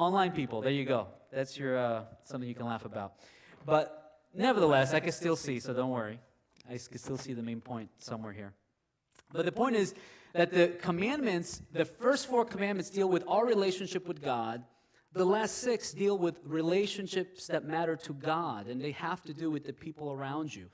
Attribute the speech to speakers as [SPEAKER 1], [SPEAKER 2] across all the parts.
[SPEAKER 1] online people, there you go. That's your uh, something you can laugh about. But nevertheless, I can still see, so don't worry. I can still see the main point somewhere here. But the point is that the commandments, the first four commandments deal with our relationship with God. The last six deal with relationships that matter to God, and they have to do with the people around you.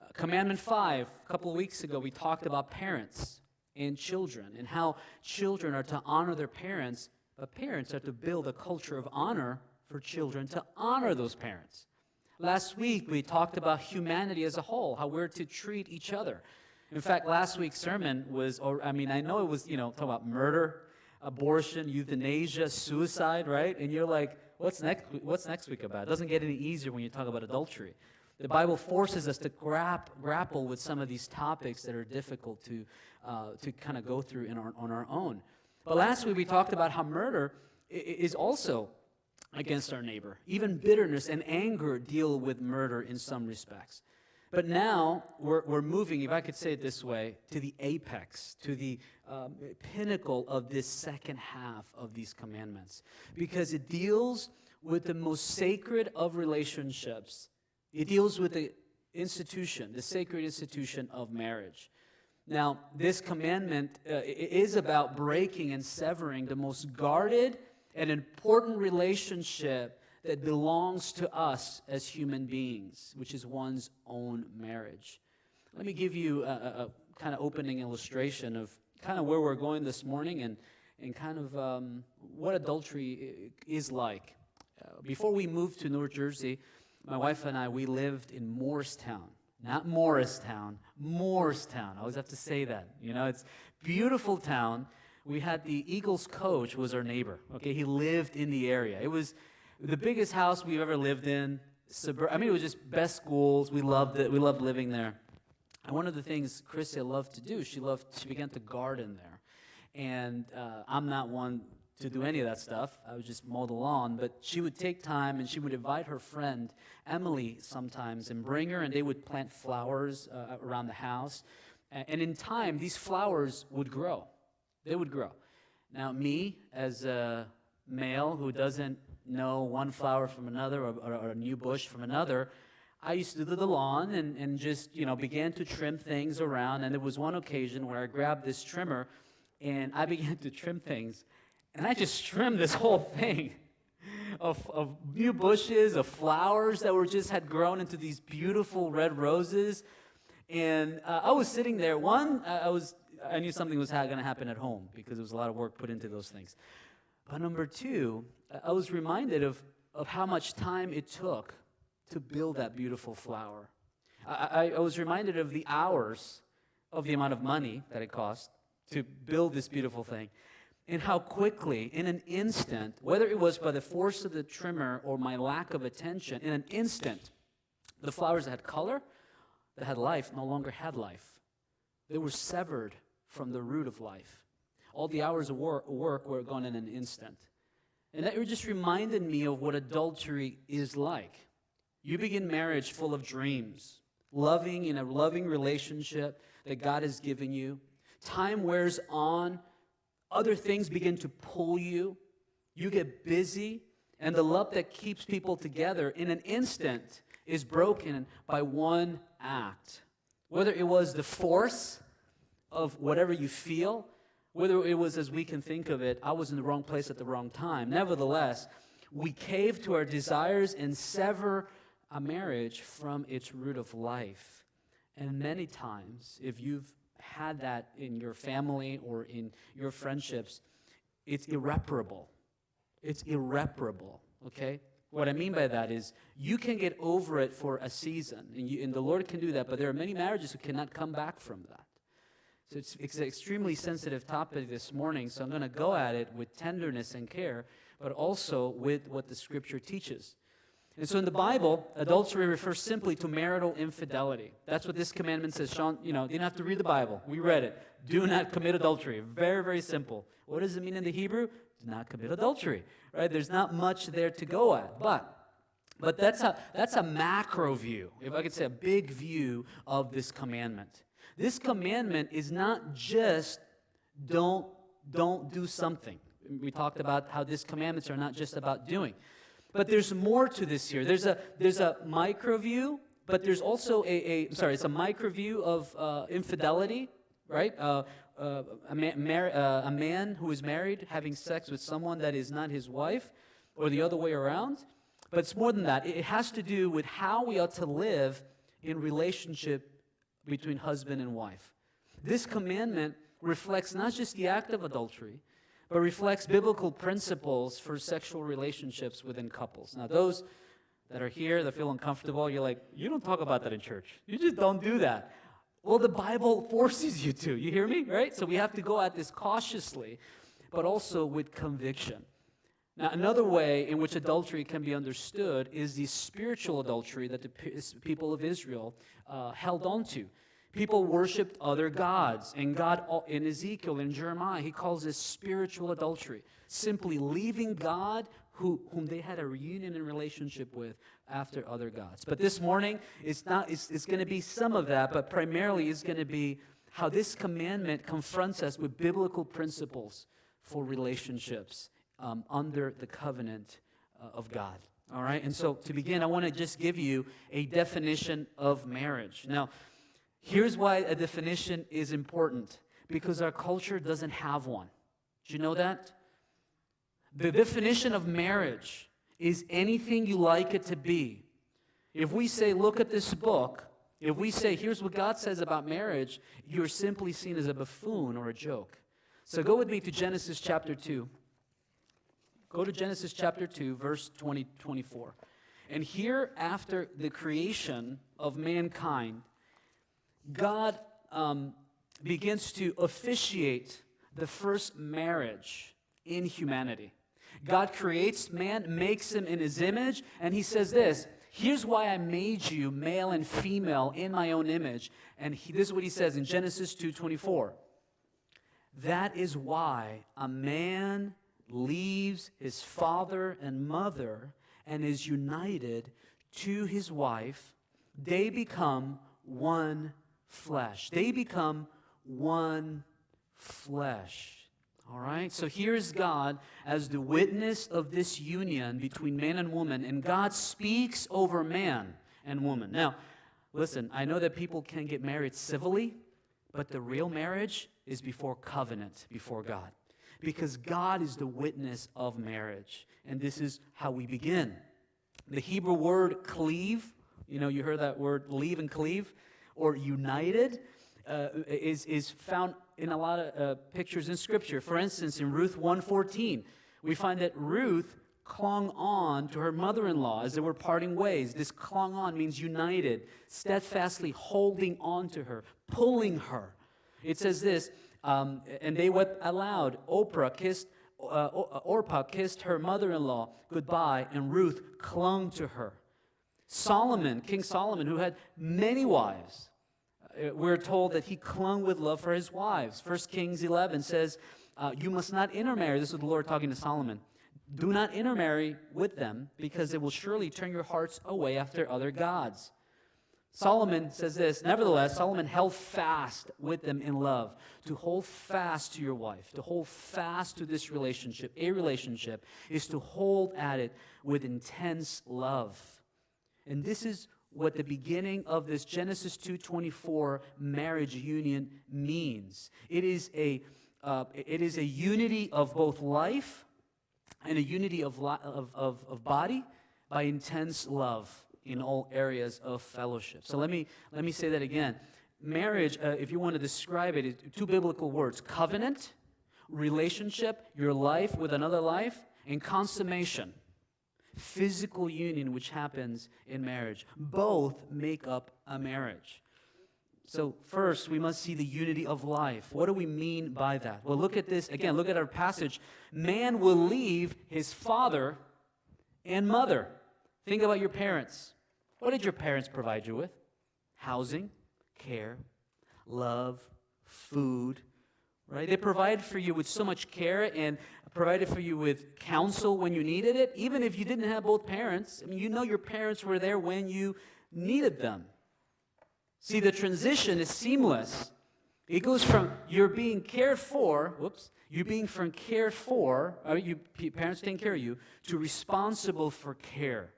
[SPEAKER 1] Uh, commandment five, a couple of weeks ago, we talked about parents and children and how children are to honor their parents, parents have to build a culture of honor for children to honor those parents. Last week, we talked about humanity as a whole, how we're to treat each other. In fact, last week's sermon was, or I mean, I know it was, you know, talking about murder, abortion, euthanasia, suicide, right? And you're like, what's next, what's next week about? It doesn't get any easier when you talk about adultery. The Bible forces us to grap, grapple with some of these topics that are difficult to, uh, to kind of go through in our, on our own. But last week we talked about how murder is also against our neighbor. Even bitterness and anger deal with murder in some respects. But now we're, we're moving, if I could say it this way, to the apex, to the um, pinnacle of this second half of these commandments. Because it deals with the most sacred of relationships, it deals with the institution, the sacred institution of marriage. Now, this commandment uh, is about breaking and severing the most guarded and important relationship that belongs to us as human beings, which is one's own marriage. Let me give you a, a, a kind of opening illustration of kind of where we're going this morning and, and kind of um, what adultery is like. Uh, before we moved to New Jersey, my wife and I, we lived in Morristown. Not Morristown, Moorestown. I always have to say that. You know, it's beautiful town we had the Eagles coach was our neighbor. Okay, he lived in the area. It was the biggest house we've ever lived in. Subur- I mean, it was just best schools. We loved it. We loved living there. And one of the things Chrissy loved to do, she loved. She began to garden there, and uh, I'm not one to do any of that stuff. I would just mow the lawn. But she would take time and she would invite her friend Emily sometimes and bring her, and they would plant flowers uh, around the house. And in time, these flowers would grow. They would grow. Now, me, as a male who doesn't know one flower from another or, or, or, a new bush from another, I used to do the lawn and, and just, you know, began to trim things around. And there was one occasion where I grabbed this trimmer and I began to trim things. And I just trimmed this whole thing of, of new bushes, of flowers that were just had grown into these beautiful red roses. And uh, I was sitting there. One, I was I knew something was ha- going to happen at home because there was a lot of work put into those things. But number two, I was reminded of, of how much time it took to build that beautiful flower. I, I, I was reminded of the hours of the amount of money that it cost to build this beautiful thing and how quickly, in an instant, whether it was by the force of the trimmer or my lack of attention, in an instant, the flowers that had color, that had life, no longer had life. They were severed from the root of life. All the hours of work, work were gone in an instant. And that just reminded me of what adultery is like. You begin marriage full of dreams, loving in a loving relationship that God has given you. Time wears on, other things begin to pull you. You get busy, and the love that keeps people together in an instant is broken by one act. Whether it was the force of whatever you feel, whether it was as we can think of it, I was in the wrong place at the wrong time. Nevertheless, we cave to our desires and sever a marriage from its root of life. And many times, if you've had that in your family or in your friendships, it's irreparable. It's irreparable, okay? What I mean by that is you can get over it for a season, and, you, and the Lord can do that, but there are many marriages who cannot come back from that. So it's, it's an extremely sensitive topic this morning, so I'm going to go at it with tenderness and care, but also with what the scripture teaches. And so in the Bible, adultery refers simply to marital infidelity. That's what this commandment says. Sean, you know, you didn't have to read the Bible. We read it. Do not commit adultery. Very, very simple. What does it mean in the Hebrew? Do not commit adultery. Right? There's not much there to go at. But but that's a that's a macro view, if I could say a big view of this commandment. This commandment is not just don't don't do something. we talked about how these commandments are not just about doing. But there's more to this here. There's a, there's a micro view, but there's also a, a sorry, it's a micro view of uh, infidelity, right? Uh, uh, a, man, mar- uh, a man who is married having sex with someone that is not his wife, or the other way around. But it's more than that. It has to do with how we ought to live in relationship between husband and wife. This commandment reflects not just the act of adultery, but reflects biblical principles for sexual relationships within couples. Now, those that are here that feel uncomfortable, you're like, you don't talk about that in church. You just don't do that. Well, the Bible forces you to. You hear me? Right? So we have to go at this cautiously, but also with conviction. Now, another way in which adultery can be understood is the spiritual adultery that the people of Israel uh, held on to. People worshiped other gods, and God, in Ezekiel, in Jeremiah, he calls this spiritual adultery. Simply leaving God, who, whom they had a reunion and relationship with, after other gods. But this morning, it's, not, it's, it's going to be some of that, but primarily it's going to be how this commandment confronts us with biblical principles for relationships um, under the covenant uh, of God. All right? And so to begin, I want to just give you a definition of marriage. Now, here's why a definition is important because our culture doesn't have one. Do you know that? The definition of marriage is anything you like it to be. If we say, look at this book, if we say, here's what God says about marriage, you're simply seen as a buffoon or a joke. So go with me to Genesis chapter 2. Go to Genesis chapter 2, verse 20, 24. And here, after the creation of mankind, God um, begins to officiate the first marriage in humanity. God creates man, makes him in his image, and he says this Here's why I made you male and female in my own image. And he, this is what he says in Genesis 2:24. That is why a man leaves his father and mother and is united to his wife, they become one flesh. They become one flesh. All right? So here's God as the witness of this union between man and woman, and God speaks over man and woman. Now, listen, I know that people can get married civilly, but the real marriage is before covenant, before God because God is the witness of marriage. And this is how we begin. The Hebrew word cleave, you know, you heard that word leave and cleave, or united, uh, is, is found in a lot of uh, pictures in Scripture. For instance, in Ruth 1.14, we find that Ruth clung on to her mother-in-law as they were parting ways. This clung on means united, steadfastly holding on to her, pulling her. It says this, um, and they wept aloud. Oprah kissed, uh, Orpah kissed her mother-in-law goodbye, and Ruth clung to her. Solomon, King Solomon, who had many wives, we're told that he clung with love for his wives. 1 Kings 11 says, uh, You must not intermarry. This is the Lord talking to Solomon. Do not intermarry with them, because it will surely turn your hearts away after other gods. Solomon says this Nevertheless, Solomon held fast with them in love. To hold fast to your wife, to hold fast to this relationship, a relationship, is to hold at it with intense love. And this is what the beginning of this Genesis 2:24 marriage union means. It is a uh, it is a unity of both life and a unity of, of, of, of body by intense love in all areas of fellowship. So let me, let me say that again. Marriage, uh, if you want to describe it, two biblical words covenant, relationship, your life with another life, and consummation, physical union, which happens in marriage. Both make up a marriage. So, first, we must see the unity of life. What do we mean by that? Well, look at this again. Look at our passage. Man will leave his father and mother Think about your parents. What did your parents provide you with? Housing, care, love, food, right? They provided for you with so much care and provided for you with counsel when you needed it, even if you didn't have both parents. I mean, you know your parents were there when you needed them. See, the transition is seamless It goes from you're being cared for, whoops, you being from cared for, or you parents taking care of you, to responsible for care.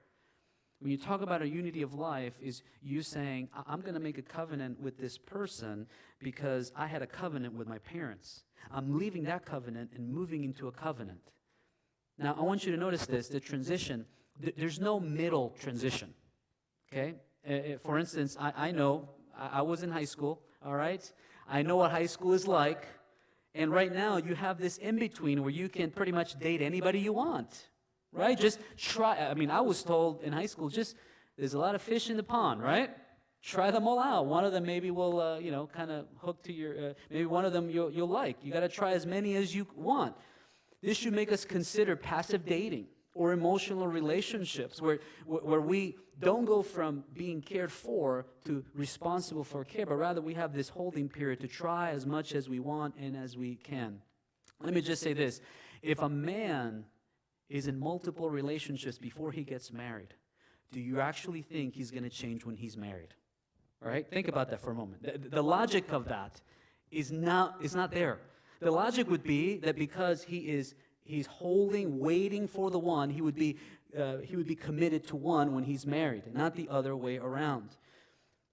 [SPEAKER 1] When you talk about a unity of life, is you saying, I'm going to make a covenant with this person because I had a covenant with my parents. I'm leaving that covenant and moving into a covenant. Now, I want you to notice this the transition, th- there's no middle transition. Okay? Uh, for instance, I, I know I, I was in high school, all right? I know what high school is like. And right now, you have this in between where you can pretty much date anybody you want, right? Just try. I mean, I was told in high school, just there's a lot of fish in the pond, right? Try them all out. One of them maybe will, uh, you know, kind of hook to your. Uh, maybe one of them you'll, you'll like. You got to try as many as you want. This should make us consider passive dating or emotional relationships where, where we don't go from being cared for to responsible for care, but rather we have this holding period to try as much as we want and as we can. Let me just say this if a man is in multiple relationships before he gets married, do you actually think he's going to change when he's married? All right? Think about that for a moment. The, the logic of that is not, is not there. The logic would be that because he is he's holding, waiting for the one, he would be, uh, he would be committed to one when he's married, not the other way around.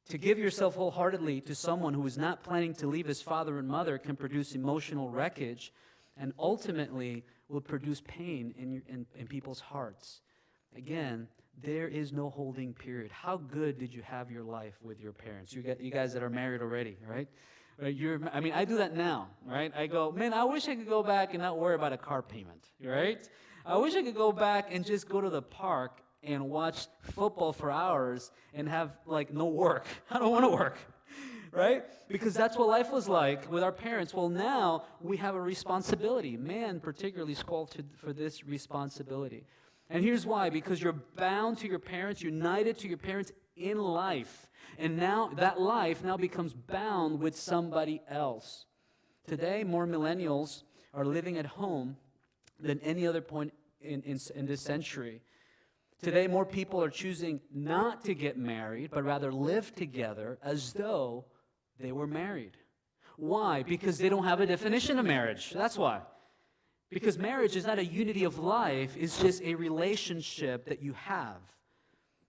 [SPEAKER 1] To give yourself wholeheartedly to someone who is not planning to leave his father and mother can produce emotional wreckage and ultimately will produce pain in, in, in people's hearts. Again, there is no holding period. How good did you have your life with your parents? You, get, you guys that are married already, right? Right? You're, I mean, I do that now, right? I go, man, I wish I could go back and not worry about a car payment, right? I wish I could go back and just go to the park and watch football for hours and have like no work. I don't want to work, right? Because that's what life was like with our parents. Well, now we have a responsibility. Man, particularly, is called to, for this responsibility. And here's why because you're bound to your parents, united to your parents in life. And now that life now becomes bound with somebody else. Today, more millennials are living at home than any other point in, in, in this century. Today, more people are choosing not to get married, but rather live together as though they were married. Why? Because they don't have a definition of marriage. That's why. Because marriage is not a unity of life, it's just a relationship that you have.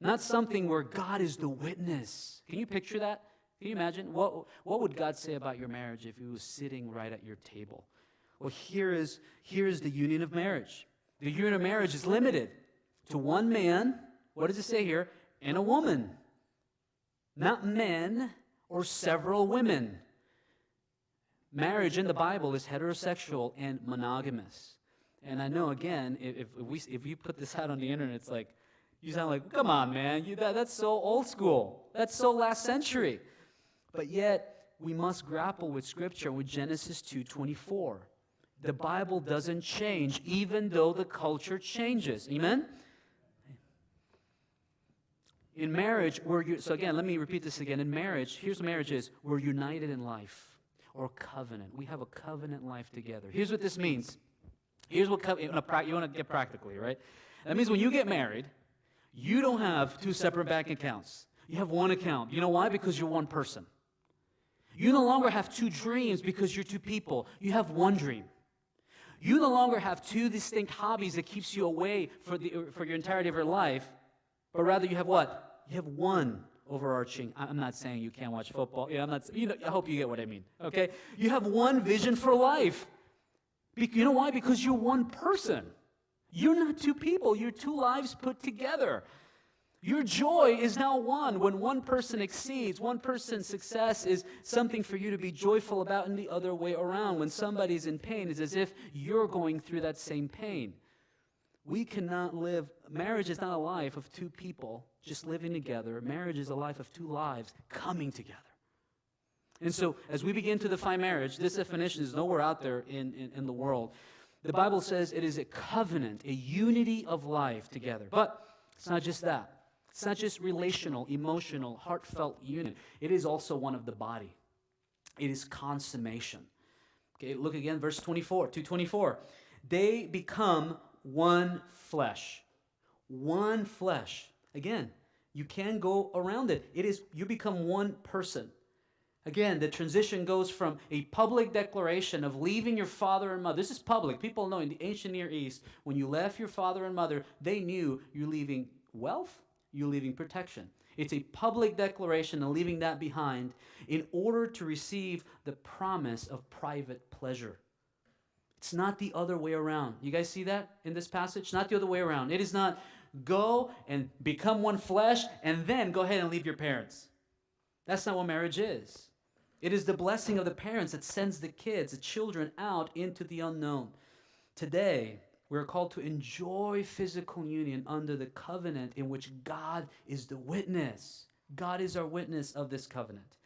[SPEAKER 1] Not something where God is the witness. Can you picture that? Can you imagine? What, what would God say about your marriage if He was sitting right at your table? Well, here is, here is the union of marriage. The union of marriage is limited to one man, what does it say here? And a woman. Not men or several women. Marriage in the Bible is heterosexual and monogamous. And I know, again, if, if, we, if you put this out on the internet, it's like, you sound like, come on, man, you, that, that's so old school. That's so last century. But yet, we must grapple with Scripture, with Genesis 2.24. The Bible doesn't change, even though the culture changes. Amen? In marriage, we're, so again, let me repeat this again. In marriage, here's what marriage is. We're united in life or covenant. We have a covenant life together. Here's what this means. Here's what you want to get practically, right? That means when you get married, you don't have two separate bank accounts. You have one account. You know why? Because you're one person. You no longer have two dreams because you're two people. You have one dream. You no longer have two distinct hobbies that keeps you away for, the, for your entirety of your life, but rather you have what? You have one overarching. I'm not saying you can't watch football. Yeah, I'm not. You know, I hope you get what I mean. Okay, you have one vision for life. Be, you know why? Because you're one person. You're not two people, you're two lives put together. Your joy is now one. When one person exceeds, one person's success is something for you to be joyful about, and the other way around. When somebody's in pain, it's as if you're going through that same pain. We cannot live, marriage is not a life of two people just living together. Marriage is a life of two lives coming together. And so, as we begin to define marriage, this definition is nowhere out there in, in, in the world. The Bible says it is a covenant, a unity of life together. But it's not just that. It's not just relational, emotional, heartfelt union. It is also one of the body. It is consummation. Okay, look again, verse 24, 224. They become one flesh. One flesh. Again, you can go around it. It is you become one person. Again, the transition goes from a public declaration of leaving your father and mother. This is public. People know in the ancient Near East, when you left your father and mother, they knew you're leaving wealth, you're leaving protection. It's a public declaration of leaving that behind in order to receive the promise of private pleasure. It's not the other way around. You guys see that in this passage? Not the other way around. It is not go and become one flesh and then go ahead and leave your parents. That's not what marriage is. It is the blessing of the parents that sends the kids, the children out into the unknown. Today, we're called to enjoy physical union under the covenant in which God is the witness. God is our witness of this covenant.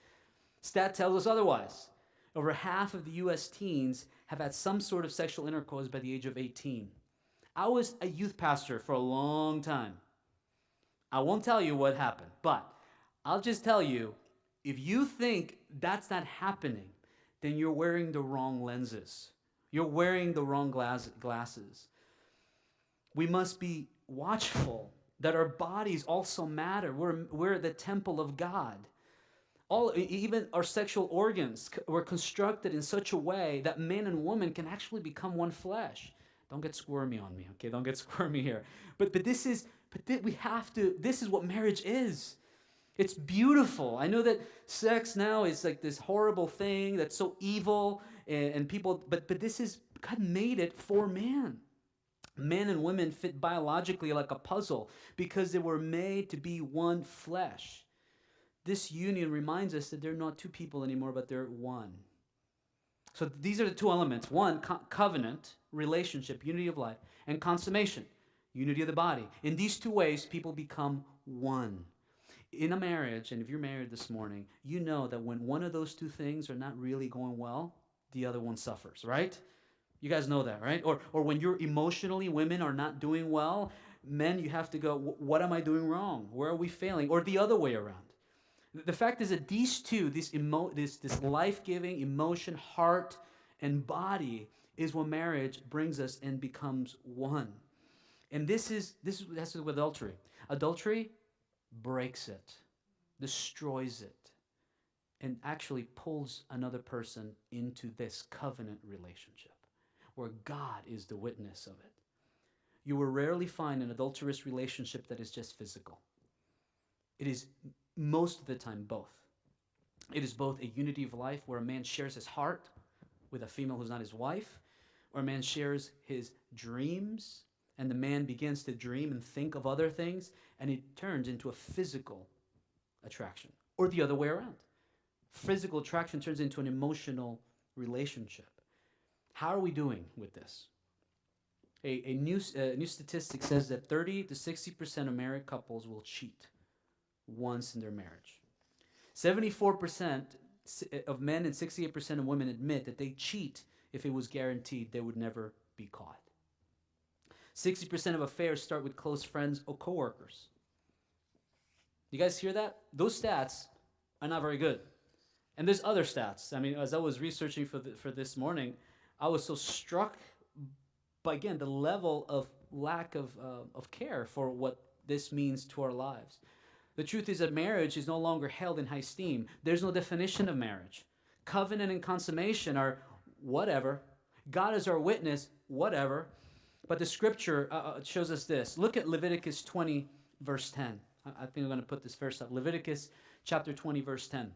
[SPEAKER 1] Stat tells us otherwise. Over half of the US teens have had some sort of sexual intercourse by the age of 18. I was a youth pastor for a long time. I won't tell you what happened, but I'll just tell you if you think that's not happening, then you're wearing the wrong lenses. You're wearing the wrong glass, glasses. We must be watchful that our bodies also matter. We're, we're the temple of God. All, even our sexual organs were constructed in such a way that man and woman can actually become one flesh. Don't get squirmy on me, okay? Don't get squirmy here. But but this is but th- we have to. This is what marriage is. It's beautiful. I know that sex now is like this horrible thing that's so evil and, and people, but, but this is, God made it for man. Men and women fit biologically like a puzzle because they were made to be one flesh. This union reminds us that they're not two people anymore, but they're one. So these are the two elements one, co- covenant, relationship, unity of life, and consummation, unity of the body. In these two ways, people become one in a marriage, and if you're married this morning, you know that when one of those two things are not really going well, the other one suffers, right? You guys know that, right? Or, or when you're emotionally, women are not doing well, men, you have to go, what am I doing wrong? Where are we failing? Or the other way around. The fact is that these two, this, emo- this, this life giving emotion, heart, and body, is what marriage brings us and becomes one. And this is this is do with adultery. Adultery breaks it, destroys it, and actually pulls another person into this covenant relationship where God is the witness of it. You will rarely find an adulterous relationship that is just physical. It is most of the time both. It is both a unity of life where a man shares his heart with a female who's not his wife, or a man shares his dreams and the man begins to dream and think of other things, and it turns into a physical attraction, or the other way around. Physical attraction turns into an emotional relationship. How are we doing with this? A, a new, uh, new statistic says that 30 to 60% of married couples will cheat once in their marriage. 74% of men and 68% of women admit that they cheat if it was guaranteed they would never be caught. 60% of affairs start with close friends or coworkers. You guys hear that? Those stats are not very good. And there's other stats. I mean, as I was researching for, the, for this morning, I was so struck by, again, the level of lack of, uh, of care for what this means to our lives. The truth is that marriage is no longer held in high esteem. There's no definition of marriage. Covenant and consummation are whatever. God is our witness, whatever. But the scripture uh, uh, shows us this. Look at Leviticus 20, verse 10. I think I'm going to put this verse up. Leviticus chapter 20, verse 10.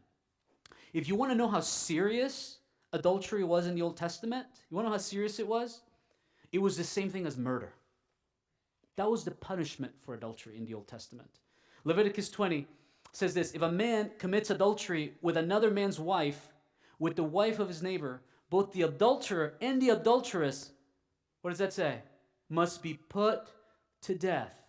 [SPEAKER 1] If you want to know how serious adultery was in the Old Testament, you want to know how serious it was? It was the same thing as murder. That was the punishment for adultery in the Old Testament. Leviticus 20 says this If a man commits adultery with another man's wife, with the wife of his neighbor, both the adulterer and the adulteress, what does that say? must be put to death.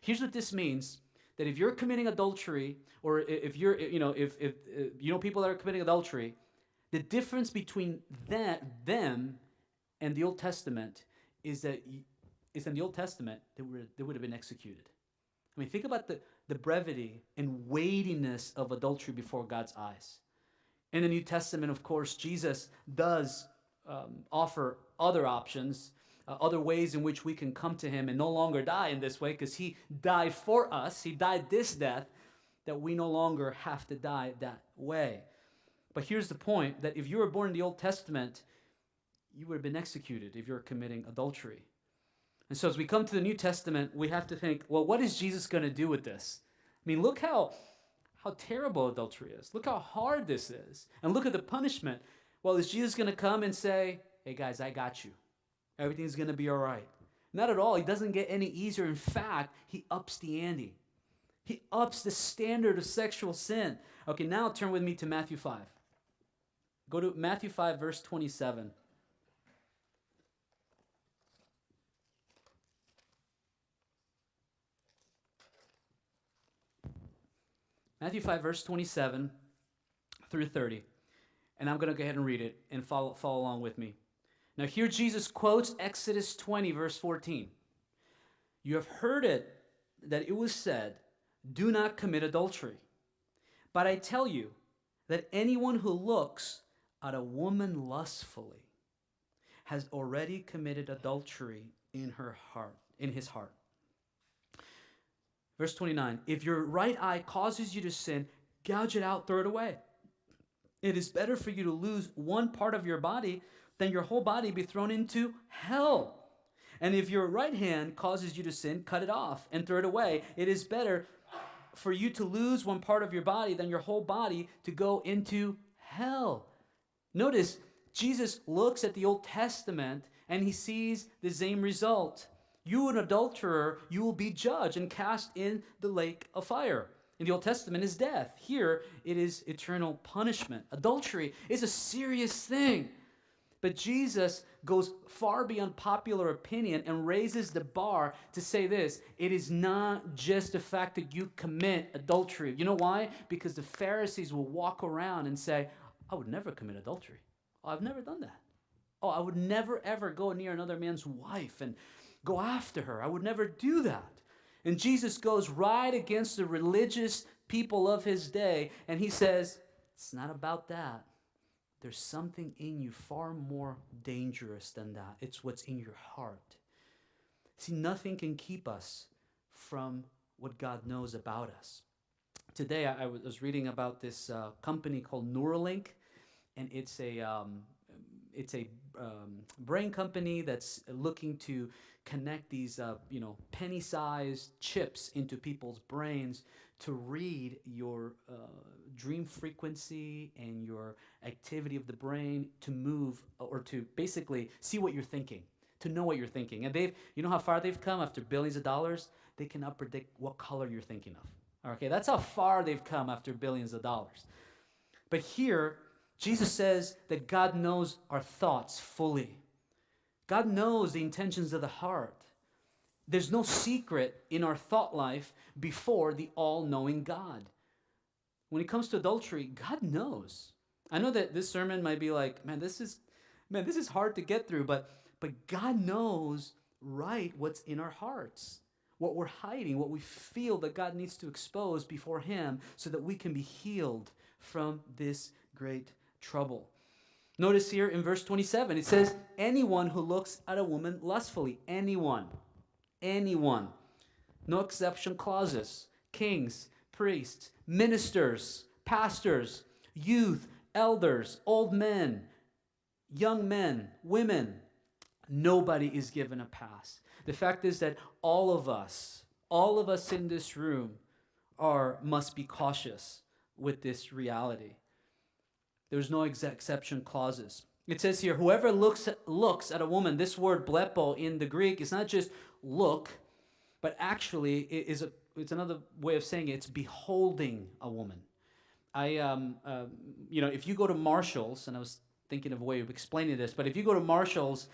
[SPEAKER 1] Here's what this means that if you're committing adultery, or if you're, you know, if, if, if you know people that are committing adultery, the difference between that, them and the Old Testament is that is in the Old Testament they, were, they would have been executed. I mean, think about the, the brevity and weightiness of adultery before God's eyes. In the New Testament, of course, Jesus does um, offer other options uh, other ways in which we can come to Him and no longer die in this way because He died for us. He died this death that we no longer have to die that way. But here's the point that if you were born in the Old Testament, you would have been executed if you're committing adultery. And so as we come to the New Testament, we have to think, well, what is Jesus going to do with this? I mean, look how how terrible adultery is. Look how hard this is. And look at the punishment. Well, is Jesus going to come and say, hey guys, I got you. Everything's going to be all right? Not at all. He doesn't get any easier. In fact, he ups the ante. He ups the standard of sexual sin. Okay, now turn with me to Matthew 5. Go to Matthew 5, verse 27. Matthew 5, verse 27 through 30. And I'm going to go ahead and read it and follow, follow along with me. Now, here Jesus quotes Exodus 20, verse 14. You have heard it that it was said, Do not commit adultery. But I tell you that anyone who looks at a woman lustfully has already committed adultery in her heart, in his heart. Verse 29 If your right eye causes you to sin, gouge it out, throw it away. It is better for you to lose one part of your body than your whole body be thrown into hell. And if your right hand causes you to sin, cut it off and throw it away. It is better for you to lose one part of your body than your whole body to go into hell. Notice, Jesus looks at the Old Testament and he sees the same result. You, an adulterer, you will be judged and cast in the lake of fire. In the Old Testament is death. Here it is eternal punishment. Adultery is a serious thing. But Jesus goes far beyond popular opinion and raises the bar to say this it is not just the fact that you commit adultery. You know why? Because the Pharisees will walk around and say, I would never commit adultery. Oh, I've never done that. Oh, I would never ever go near another man's wife and go after her. I would never do that. And Jesus goes right against the religious people of his day and he says, It's not about that. There's something in you far more dangerous than that. It's what's in your heart. See, nothing can keep us from what God knows about us. Today, I was reading about this uh, company called Neuralink, and it's a um, it's a um, brain company that's looking to connect these, uh, you know, penny-sized chips into people's brains to read your uh, dream frequency and your activity of the brain to move or to basically see what you're thinking, to know what you're thinking. And they've, you know how far they've come after billions of dollars? They cannot predict what color you're thinking of. Okay, that's how far they've come after billions of dollars. But here, Jesus says that God knows our thoughts fully. God knows the intentions of the heart. There's no secret in our thought life before the all knowing God. When it comes to adultery, God knows. I know that this sermon might be like, man, this is man, this is hard to get through, but but God knows right what's in our hearts. What we're hiding, what we feel that God needs to expose before him so that we can be healed from this great trouble. Notice here in verse 27, it says, anyone who looks at a woman lustfully. Anyone. Anyone. No exception clauses. Kings, priests, ministers, pastors, youth, elders, old men, young men, women. Nobody is given a pass. The fact is that all of us, all of us in this room, are must be cautious with this reality. There's no ex- exception clauses. It says here, whoever looks at, looks at a woman, this word blepo in the Greek is not just look, but actually it is a, it's another way of saying it, it's beholding a woman. I, um, uh, you know, if you go to Marshall's, and I was thinking of a way of explaining this, but if you go to Marshall's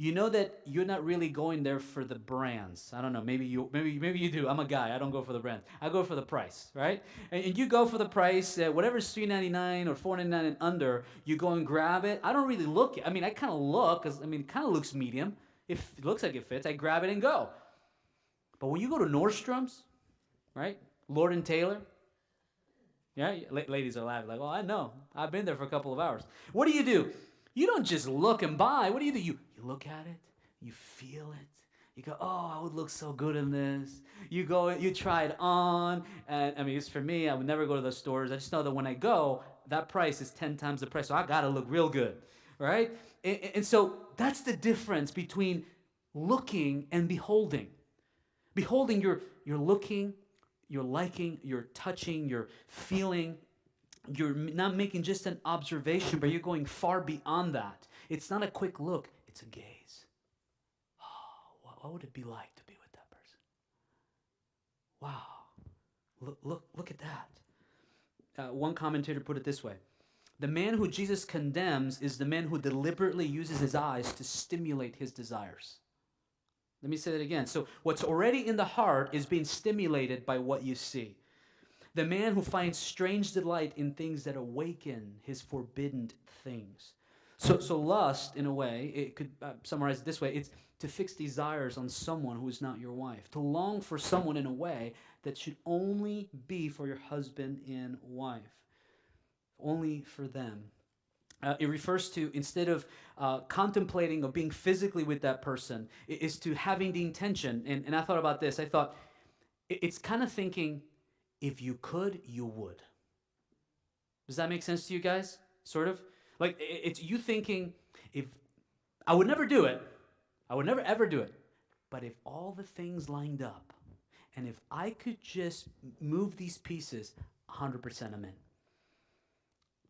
[SPEAKER 1] you know that you're not really going there for the brands. I don't know. Maybe you, maybe maybe you do. I'm a guy. I don't go for the brand. I go for the price, right? And, and you go for the price. Uh, whatever's 3.99 or 4.99 and under, you go and grab it. I don't really look. I mean, I kind of look. Cause I mean, it kind of looks medium. If it looks like it fits, I grab it and go. But when you go to Nordstrom's, right? Lord and Taylor. Yeah, ladies are laughing like, "Well, I know. I've been there for a couple of hours." What do you do? You don't just look and buy. What do you do? You you look at it, you feel it. You go, oh, I would look so good in this. You go, you try it on. And I mean, it's for me, I would never go to the stores. I just know that when I go, that price is 10 times the price. So I got to look real good, right? And, and so that's the difference between looking and beholding. Beholding, you're, you're looking, you're liking, you're touching, you're feeling. You're not making just an observation, but you're going far beyond that. It's not a quick look, it's a gaze. Oh, what, what would it be like to be with that person? Wow. Look, look, look at that. Uh, one commentator put it this way The man who Jesus condemns is the man who deliberately uses his eyes to stimulate his desires. Let me say that again. So, what's already in the heart is being stimulated by what you see. The man who finds strange delight in things that awaken his forbidden things. So, so lust, in a way, it could uh, summarize it this way it's to fix desires on someone who is not your wife, to long for someone in a way that should only be for your husband and wife, only for them. Uh, it refers to instead of uh, contemplating or being physically with that person, it is to having the intention. And, and I thought about this. I thought it, it's kind of thinking, if you could, you would. Does that make sense to you guys? Sort of? Like it's you thinking, if I would never do it, I would never ever do it. But if all the things lined up, and if I could just move these pieces, 100% I'm in.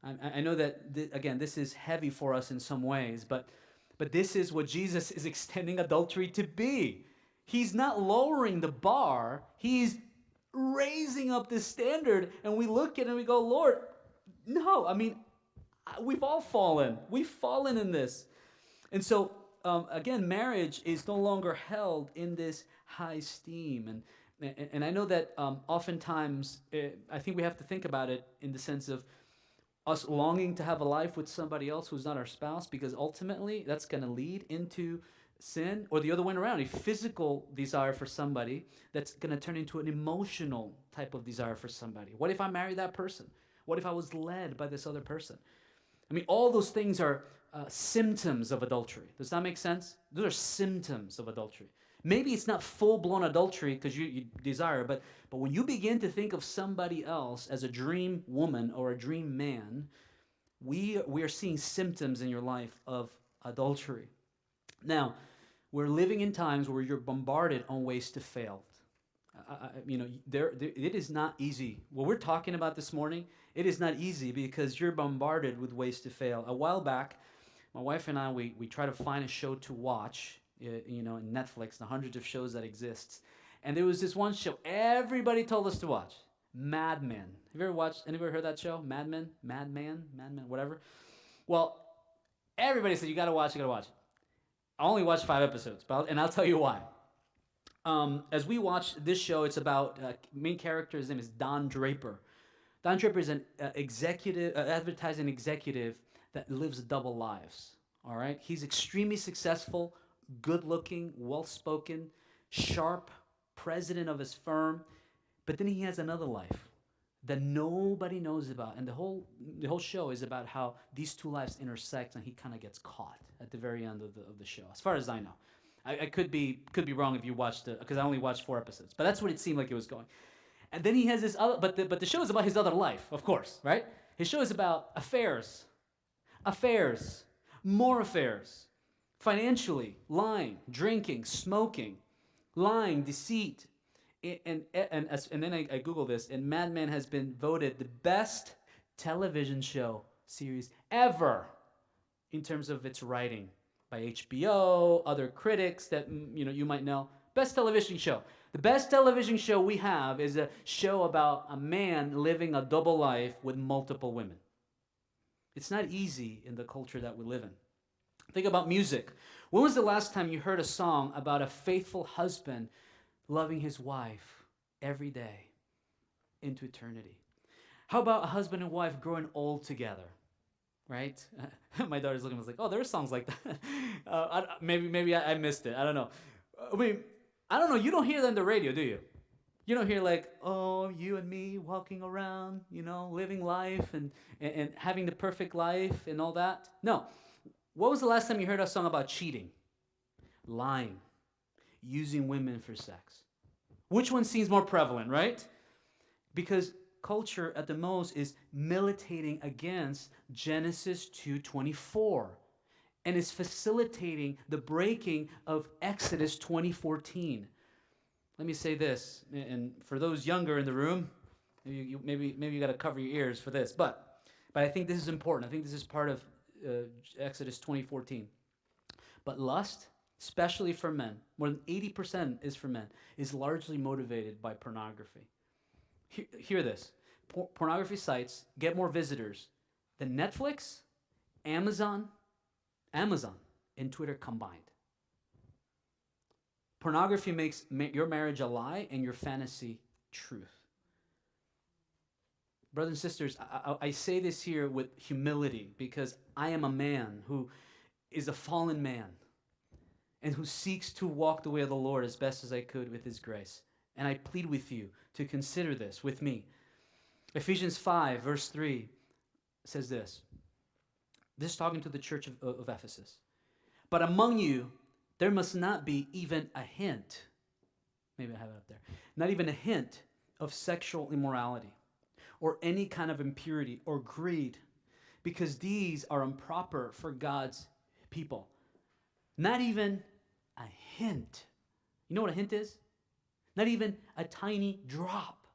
[SPEAKER 1] I, I know that, th- again, this is heavy for us in some ways, but, but this is what Jesus is extending adultery to be. He's not lowering the bar, he's raising up the standard. And we look at it and we go, Lord, no, I mean, we've all fallen. We've fallen in this. And so, um, again, marriage is no longer held in this high esteem. And and I know that um, oftentimes it, eh, I think we have to think about it in the sense of us longing to have a life with somebody else who's not our spouse, because ultimately that's going to lead into sin, or the other way around, a physical desire for somebody that's going to turn into an emotional type of desire for somebody. What if I marry that person? What if I was led by this other person? I mean, all those things are uh, symptoms of adultery. Does that make sense? Those are symptoms of adultery. Maybe it's not full blown adultery because you, you, desire, but, but when you begin to think of somebody else as a dream woman or a dream man, we, we are seeing symptoms in your life of adultery. Now, we're living in times where you're bombarded on ways to fail. I, you know, there, there, it is not easy. What we're talking about this morning, it is not easy because you're bombarded with ways to fail. A while back, my wife and I, we, we try to find a show to watch you know, in Netflix, the hundreds of shows that exists. And there was this one show everybody told us to watch, Mad Men. Have you ever watched? Anybody heard that show, Mad Men, Mad Man, Mad Men, whatever? Well, everybody said you got to watch, you got to watch. I only watched five episodes, but and I'll tell you why. Um, as we watch this show, it's about uh, main character. His name is Don Draper. Don Draper is an uh, executive, uh, advertising executive that lives double lives. All right, he's extremely successful good looking, well spoken, sharp president of his firm. But then he has another life that nobody knows about. And the whole, the whole show is about how these two lives intersect and he kind of gets caught at the very end of the, of the show, as far as I know. I, I could be could be wrong if you watched it because I only watched four episodes, but that's what it seemed like it was going. And then he has this other, but the, but the show is about his other life, of course, right? His show is about affairs, affairs, more affairs, financially, lying, drinking, smoking, lying, deceit. And, and, and, and then I, I Google this, and Mad Men has been voted the best television show series ever in terms of its writing by HBO, other critics that mm, you know you might know. Best television show. The best television show we have is a show about a man living a double life with multiple women. It's not easy in the culture that we live in. Think about music. When was the last time you heard a song about a faithful husband loving his wife every day into eternity? How about a husband and wife growing old together? Right? My daughter's looking at me like, oh, there are songs like that. uh, I, maybe maybe I, I missed it. I don't know. I mean, I don't know. You don't hear that on the radio, do you? You don't hear like, oh, you and me walking around, you know, living life and, and, and having the perfect life and all that. No. What was the last time you heard a song about cheating, lying, using women for sex? Which one seems more prevalent, right? Because culture at the most is militating against Genesis 2:24 and is facilitating the breaking of Exodus 20:14. Let me say this, and for those younger in the room, maybe you, maybe maybe you got to cover your ears for this, but but I think this is important. I think this is part of uh, Exodus 20:14. But lust, especially for men, more than 80% is for men, is largely motivated by pornography. Hear, hear this Por- pornography sites get more visitors than Netflix, Amazon, Amazon, and Twitter combined. Pornography makes ma- your marriage a lie and your fantasy truth. Brothers and sisters, I, I, I say this here with humility because I am a man who is a fallen man and who seeks to walk the way of the Lord as best as I could with his grace. And I plead with you to consider this with me. Ephesians 5, verse 3 says this. This is talking to the church of, of Ephesus. But among you, there must not be even a hint, maybe I have it up there, not even a hint of sexual immorality or any kind of impurity or greed, because these are improper for God's people. Not even a hint. You know what a hint is? Not even a tiny drop.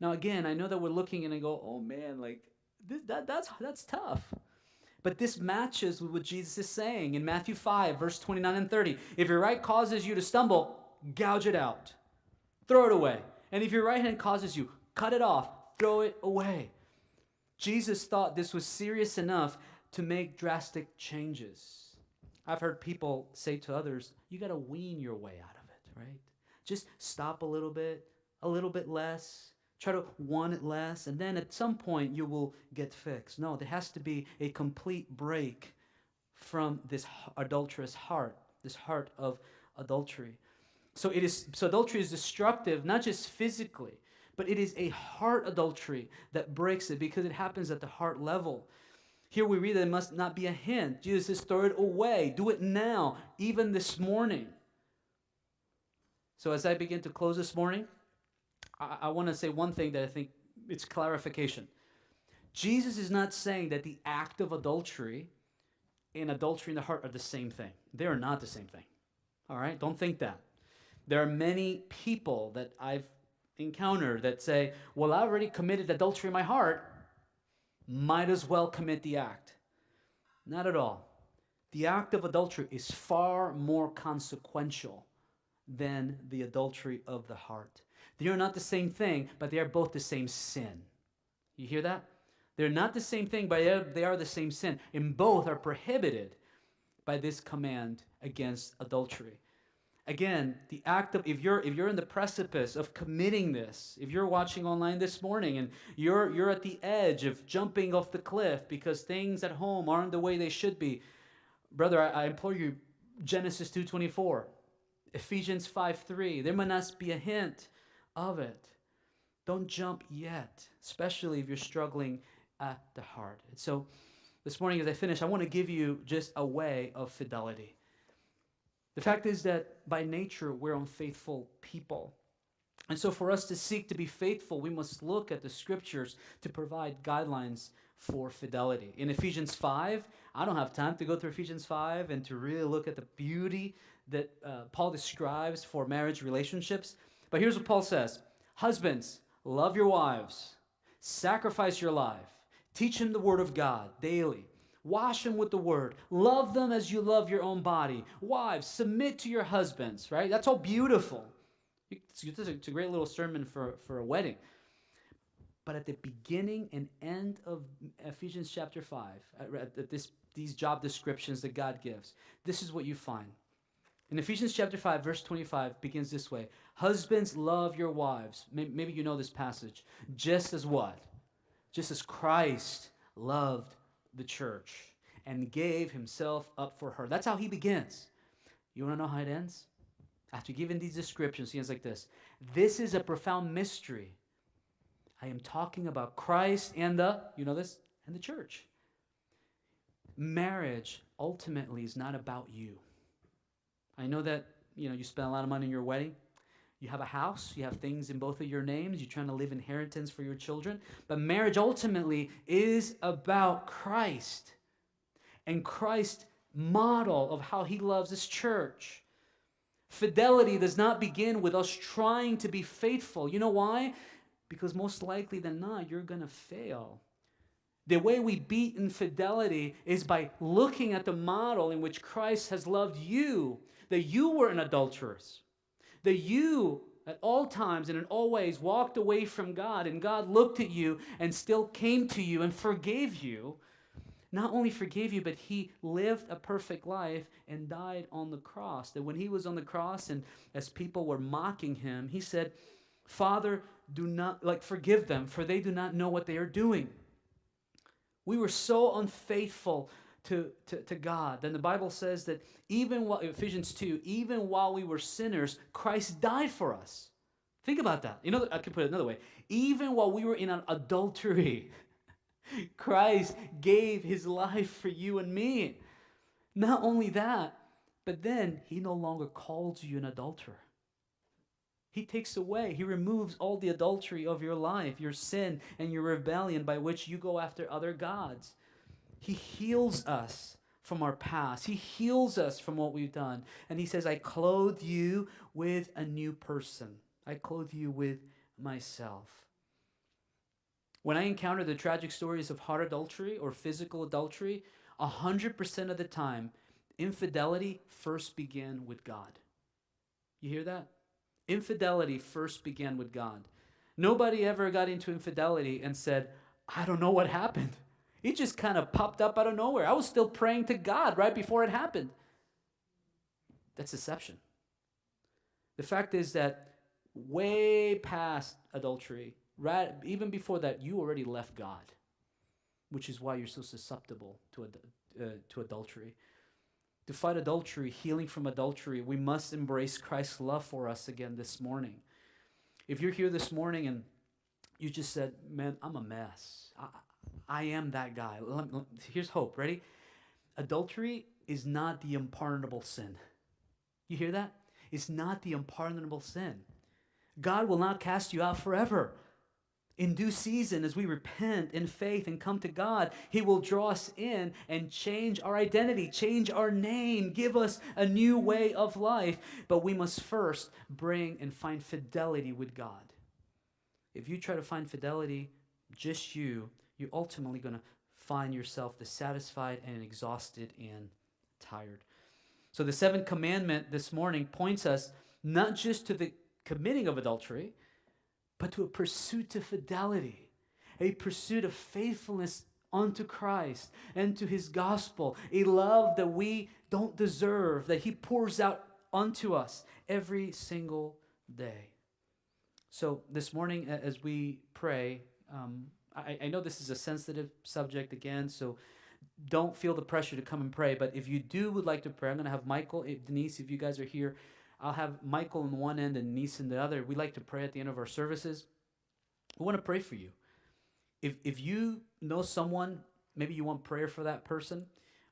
[SPEAKER 1] Now, again, I know that we're looking and I go, oh man, like this, that, that's, that's tough. But this matches with what Jesus is saying in Matthew 5, verse 29 and 30. If your right causes you to stumble, gouge it out, throw it away. And if your right hand causes you, cut it off, throw it away. Jesus thought this was serious enough to make drastic changes. I've heard people say to others, you got to wean your way out of it, right? Just stop a little bit, a little bit less, try to want it less, and then at some point you will get fixed. No, there has to be a complete break from this adulterous heart, this heart of adultery. So it is so adultery is destructive not just physically, but it is a heart adultery that breaks it because it happens at the heart level. Here we read that it must not be a hint. Jesus says, throw it away. Do it now, even this morning. So as I begin to close this morning, I, I want to say one thing that I think it's clarification. Jesus is not saying that the act of adultery and adultery in the heart are the same thing. They are not the same thing. All right? Don't think that. There are many people that I've encountered that say, Well, I already committed adultery in my heart, might as well commit the act. Not at all. The act of adultery is far more consequential than the adultery of the heart. They are not the same thing, but they are both the same sin. You hear that? They're not the same thing, but they are the same sin. And both are prohibited by this command against adultery. Again, the act of if you're if you're in the precipice of committing this, if you're watching online this morning and you're you're at the edge of jumping off the cliff because things at home aren't the way they should be, brother, I, I implore you, Genesis 2:24, Ephesians 5:3, there must be a hint of it. Don't jump yet, especially if you're struggling at the heart. And so this morning, as I finish, I want to give you just a way of fidelity. The fact is that by nature, we're unfaithful people. And so, for us to seek to be faithful, we must look at the scriptures to provide guidelines for fidelity. In Ephesians 5, I don't have time to go through Ephesians 5 and to really look at the beauty that uh, Paul describes for marriage relationships. But here's what Paul says Husbands, love your wives, sacrifice your life, teach them the word of God daily. Wash them with the word. Love them as you love your own body. Wives, submit to your husbands, right? That's all beautiful. It's, a great little sermon for, for a wedding. But at the beginning and end of Ephesians chapter 5, at, at this, these job descriptions that God gives, this is what you find. In Ephesians chapter 5, verse 25 begins this way Husbands, love your wives. Maybe you know this passage. Just as what? Just as Christ loved the church and gave himself up for her. That's how he begins. You want to know how it ends? After giving these descriptions, he ends like this This is a profound mystery. I am talking about Christ and the, you know this, and the church. Marriage ultimately is not about you. I know that, you know, you spend a lot of money on your wedding. You have a house, you have things in both of your names, you're trying to live inheritance for your children. But marriage ultimately is about Christ and Christ's model of how he loves his church. Fidelity does not begin with us trying to be faithful. You know why? Because most likely than not, you're going to fail. The way we beat infidelity is by looking at the model in which Christ has loved you, that you were an adulteress, that you at all times and in all ways walked away from God, and God looked at you and still came to you and forgave you. Not only forgave you, but he lived a perfect life and died on the cross. That when he was on the cross and as people were mocking him, he said, Father, do not, like, forgive them, for they do not know what they are doing. We were so unfaithful to, to, to God. Then the Bible says that even while, Ephesians 2, even while we were sinners, Christ died for us. Think about that. You know, I can put it another way. Even while we were in an adultery, Christ gave his life for you and me. Not only that, but then he no longer calls you an adulterer. He takes away, He removes all the adultery of your life, your sin, and your rebellion by which you go after other gods. He heals us from our past, He heals us from what we've done. And He says, I clothe you with a new person, I clothe you with myself. When I encounter the tragic stories of heart adultery or physical adultery, 100% of the time, infidelity first began with God. You hear that? Infidelity first began with God. Nobody ever got into infidelity and said, I don't know what happened. It just kind of popped up out of nowhere. I was still praying to God right before it happened. That's deception. The fact is that way past adultery, right, even before that, you already left God, which is why you're so susceptible to, uh, to adultery. To fight adultery, healing from adultery, we must embrace Christ's love for us again this morning. If you're here this morning and you just said, Man, I'm a mess, I am that guy. Here's hope. Ready? Adultery is not the unpardonable sin. You hear that? It's not the unpardonable sin. God will not cast you out forever. In due season, as we repent in faith and come to God, He will draw us in and change our identity, change our name, give us a new way of life. But we must first bring and find fidelity with God. If you try to find fidelity, just you, you're ultimately going to find yourself dissatisfied and exhausted and tired. So the seventh commandment this morning points us not just to the committing of adultery, but to a pursuit of fidelity, a pursuit of faithfulness unto Christ and to his gospel, a love that we don't deserve, that he pours out unto us every single day. So, this morning, as we pray, um, I, I know this is a sensitive subject again, so don't feel the pressure to come and pray. But if you do would like to pray, I'm going to have Michael, Denise, if you guys are here, I'll have Michael on one end and Niece in the other. We like to pray at the end of our services. We want to pray for you. If, if you know someone, maybe you want prayer for that person,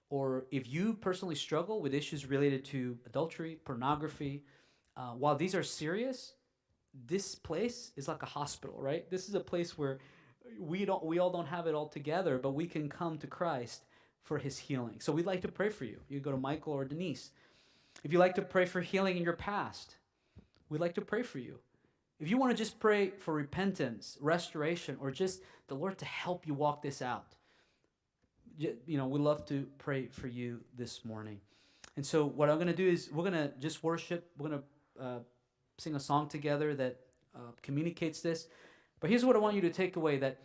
[SPEAKER 1] or if you personally struggle with issues related to adultery, pornography, uh, while these are serious, this place is like a hospital, right? This is a place where we don't we all don't have it all together, but we can come to Christ for his healing. So we'd like to pray for you. You go to Michael or Denise. If you like to pray for healing in your past, we'd like to pray for you. If you want to just pray for repentance, restoration, or just the Lord to help you walk this out, you know, we'd love to pray for you this morning. And so, what I'm going to do is we're going to just worship. We're going to uh, sing a song together that uh, communicates this. But here's what I want you to take away that,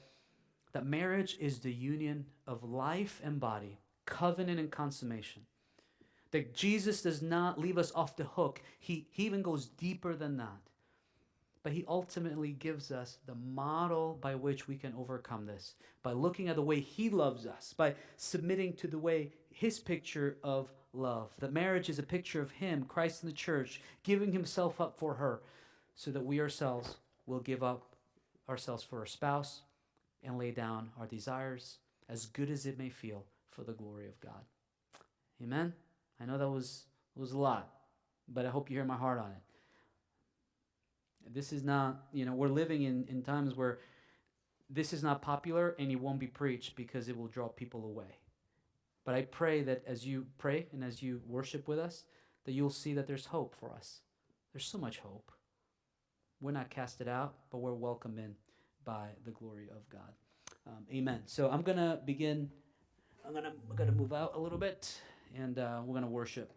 [SPEAKER 1] that marriage is the union of life and body, covenant and consummation that Jesus does not leave us off the hook. He, he even goes deeper than that. But he ultimately gives us the model by which we can overcome this by looking at the way he loves us, by submitting to the way his picture of love. That marriage is a picture of him, Christ in the church, giving himself up for her, so that we ourselves will give up ourselves for our spouse and lay down our desires, as good as it may feel, for the glory of God. Amen. I know that was was a lot, but I hope you hear my heart on it. This is not, you know, we're living in, in times where this is not popular and it won't be preached because it will draw people away. But I pray that as you pray and as you worship with us, that you'll see that there's hope for us. There's so much hope. We're not casted out, but we're welcomed in by the glory of God. Um, amen. So I'm going to begin. I'm going to move out a little bit and uh, we're going to worship.